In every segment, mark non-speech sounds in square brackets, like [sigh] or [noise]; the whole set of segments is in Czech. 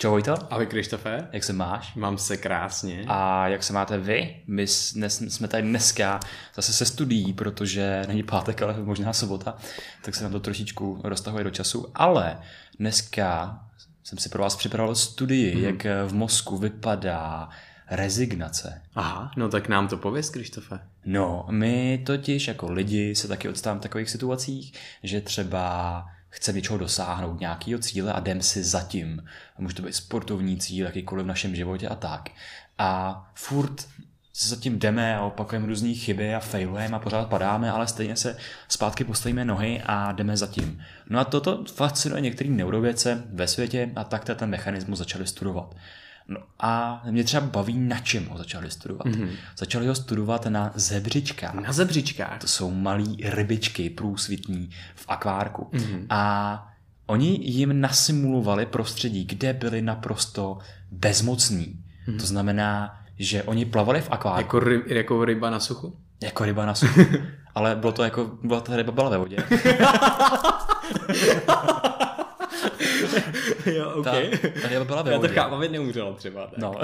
Čau Vojto, Ahoj Krištofe, jak se máš? mám se krásně. A jak se máte vy? My dnes, jsme tady dneska zase se studií, protože není pátek, ale možná sobota, tak se nám to trošičku roztahuje do času. Ale dneska jsem si pro vás připravil studii, mm. jak v mozku vypadá rezignace. Aha, no tak nám to pověz, Krištofe. No, my totiž jako lidi se taky odstáváme v takových situacích, že třeba chce něčeho dosáhnout, nějakého cíle a jdem si zatím. Může to být sportovní cíl, jakýkoliv v našem životě a tak. A furt se zatím jdeme a opakujeme různé chyby a failujeme a pořád padáme, ale stejně se zpátky postavíme nohy a jdeme zatím. No a toto fascinuje některé neurovědce ve světě a tak ten mechanismus začali studovat. No a mě třeba baví, na čem ho začali studovat. Mm-hmm. Začali ho studovat na zebřičkách. Na zebřičkách? To jsou malé rybičky průsvitní v akvárku. Mm-hmm. A oni jim nasimulovali prostředí, kde byli naprosto bezmocní. Mm-hmm. To znamená, že oni plavali v akvárku. Jako, ry, jako ryba na suchu? Jako ryba na suchu. [laughs] Ale bylo to jako, byla ta ryba byla ve vodě. [laughs] jo, okay. ta, ta ryba byla ve. Já to chápám, neumřela třeba. Tak. No.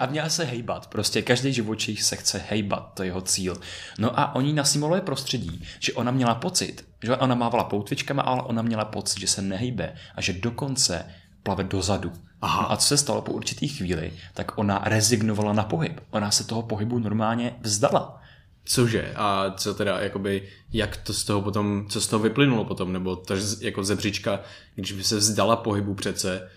a měla se hejbat. Prostě každý živočích se chce hejbat, to je jeho cíl. No a oni nasimulovali prostředí, že ona měla pocit, že ona mávala poutvičkama, ale ona měla pocit, že se nehejbe a že dokonce plave dozadu. Aha. No a co se stalo po určitý chvíli, tak ona rezignovala na pohyb. Ona se toho pohybu normálně vzdala. Cože? A co teda, jakoby, jak to z toho potom, co z toho vyplynulo potom, nebo to, jako zebřička, když by se vzdala pohybu přece,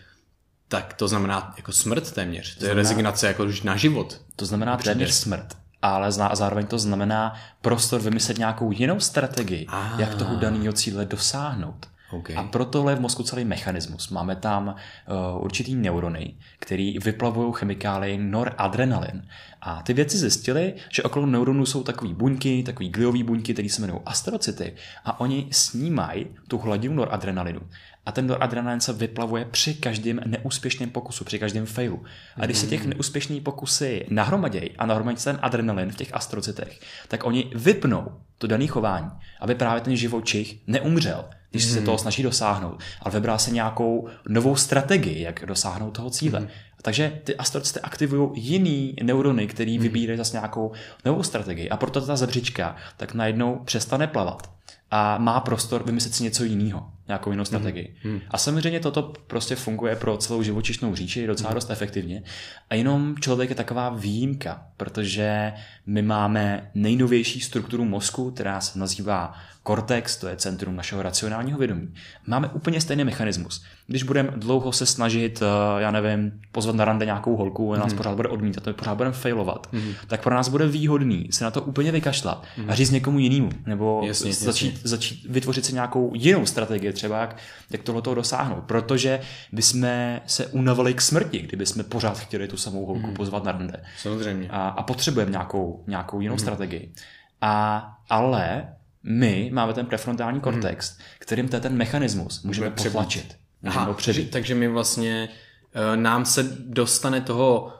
tak to znamená jako smrt téměř. To, to je znamená, rezignace jako na život. To znamená Přijde. téměř smrt. Ale zároveň to znamená prostor vymyslet nějakou jinou strategii, ah. jak toho daného cíle dosáhnout. Okay. A proto je v mozku celý mechanismus. Máme tam uh, určitý neurony, který vyplavují chemikálie noradrenalin. A ty věci zjistili, že okolo neuronů jsou takové buňky, takové gliové buňky, které se jmenují astrocity a oni snímají tu hladinu noradrenalinu. A ten noradrenalin se vyplavuje při každém neúspěšném pokusu, při každém failu. A když se těch neúspěšných pokusy nahromadějí a nahromadí se ten adrenalin v těch astrocitech, tak oni vypnou to dané chování, aby právě ten živočich neumřel, když se toho snaží dosáhnout, ale vybral se nějakou novou strategii, jak dosáhnout toho cíle. Mm. Takže ty astrocity aktivují jiný neurony, který mm. vybírají zase nějakou novou strategii. A proto ta zebřička tak najednou přestane plavat a má prostor vymyslet si něco jiného, nějakou jinou strategii. Mm. A samozřejmě toto prostě funguje pro celou živočišnou říči docela mm. dost efektivně. A jenom člověk je taková výjimka, protože my máme nejnovější strukturu mozku, která se nazývá Cortex, to je centrum našeho racionálního vědomí. Máme úplně stejný mechanismus. Když budeme dlouho se snažit, eh, já nevím, pozvat na rande nějakou holku, a nás mm. pořád bude odmítat, pořád budeme failovat, mm. tak pro nás bude výhodný se na to úplně vykašlat mm. a říct někomu jinému, nebo jasně, začít, jasně. Začít vytvořit si nějakou jinou strategii, třeba jak, jak tohle dosáhnout. Protože bychom se unavili k smrti, kdyby jsme pořád chtěli tu samou holku mm. pozvat na rande. Samozřejmě. A, a potřebujeme nějakou, nějakou jinou mm. strategii. A, ale my máme ten prefrontální kortex, hmm. kterým je ten mechanismus můžeme Může potlačit. Aha, přežít. takže my vlastně, uh, nám se dostane toho,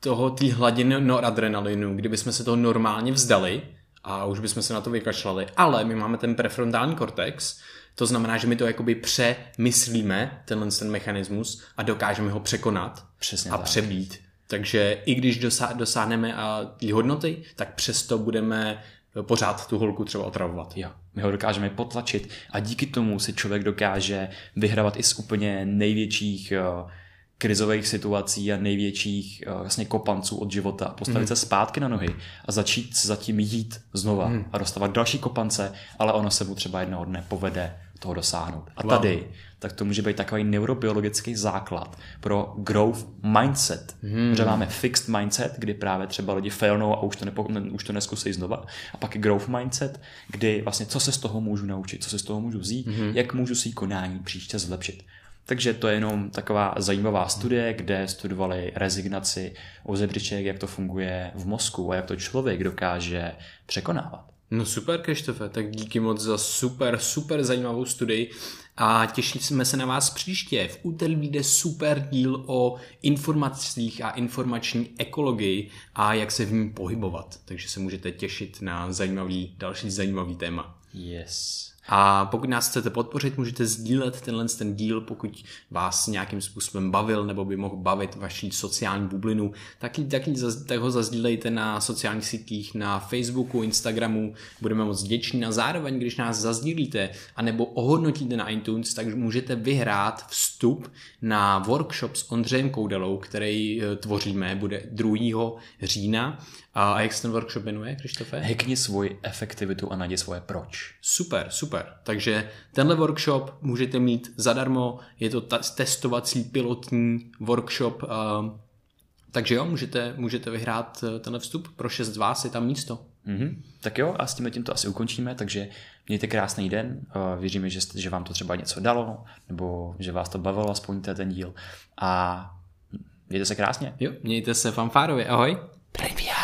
toho té hladiny noradrenalinu, kdyby jsme se toho normálně vzdali a už bychom se na to vykašlali, ale my máme ten prefrontální kortex, to znamená, že my to jakoby přemyslíme, tenhle ten mechanismus a dokážeme ho překonat Přesně a tak. přebít. Takže i když dosáhneme té hodnoty, tak přesto budeme pořád tu holku třeba otravovat. Jo, my ho dokážeme potlačit a díky tomu si člověk dokáže vyhrávat i z úplně největších uh, krizových situací a největších uh, vlastně kopanců od života a postavit mm. se zpátky na nohy a začít zatím jít znova mm. a dostávat další kopance, ale ono se mu třeba jednoho dne povede toho dosáhnout. A tady, tak to může být takový neurobiologický základ pro growth mindset. Hmm. Že máme fixed mindset, kdy právě třeba lidi failnou a už to, nepo, už to neskusí znova. A pak je growth mindset, kdy vlastně co se z toho můžu naučit, co se z toho můžu vzít, hmm. jak můžu si konání příště zlepšit. Takže to je jenom taková zajímavá studie, kde studovali rezignaci u zebřiček, jak to funguje v mozku a jak to člověk dokáže překonávat. No super, Krištofe, tak díky moc za super, super zajímavou studii a těšíme se na vás příště. V úterý vyjde super díl o informacích a informační ekologii a jak se v ní pohybovat. Takže se můžete těšit na zajímavý, další zajímavý téma. Yes. A pokud nás chcete podpořit, můžete sdílet tenhle ten díl, pokud vás nějakým způsobem bavil nebo by mohl bavit vaší sociální bublinu, tak, tak, tak ho zazdílejte na sociálních sítích, na Facebooku, Instagramu, budeme moc vděční a zároveň, když nás zazdílíte anebo ohodnotíte na iTunes, tak můžete vyhrát vstup na workshop s Ondřejem Koudelou, který eh, tvoříme, bude 2. října a jak se ten workshop jmenuje, Krištofe? Hekni svoji efektivitu a najdi svoje proč. Super, super. Takže tenhle workshop můžete mít zadarmo, je to ta- testovací pilotní workshop, uh, takže jo, můžete, můžete vyhrát eh, tenhle vstup, pro šest z vás je tam místo. Mm-hmm. Tak jo, a s tím tím to asi ukončíme, takže mějte krásný den, věříme, že, že vám to třeba něco dalo, nebo že vás to bavilo, aspoň ten díl a mějte se krásně. Jo, mějte se fanfárově, ahoj. Premiér.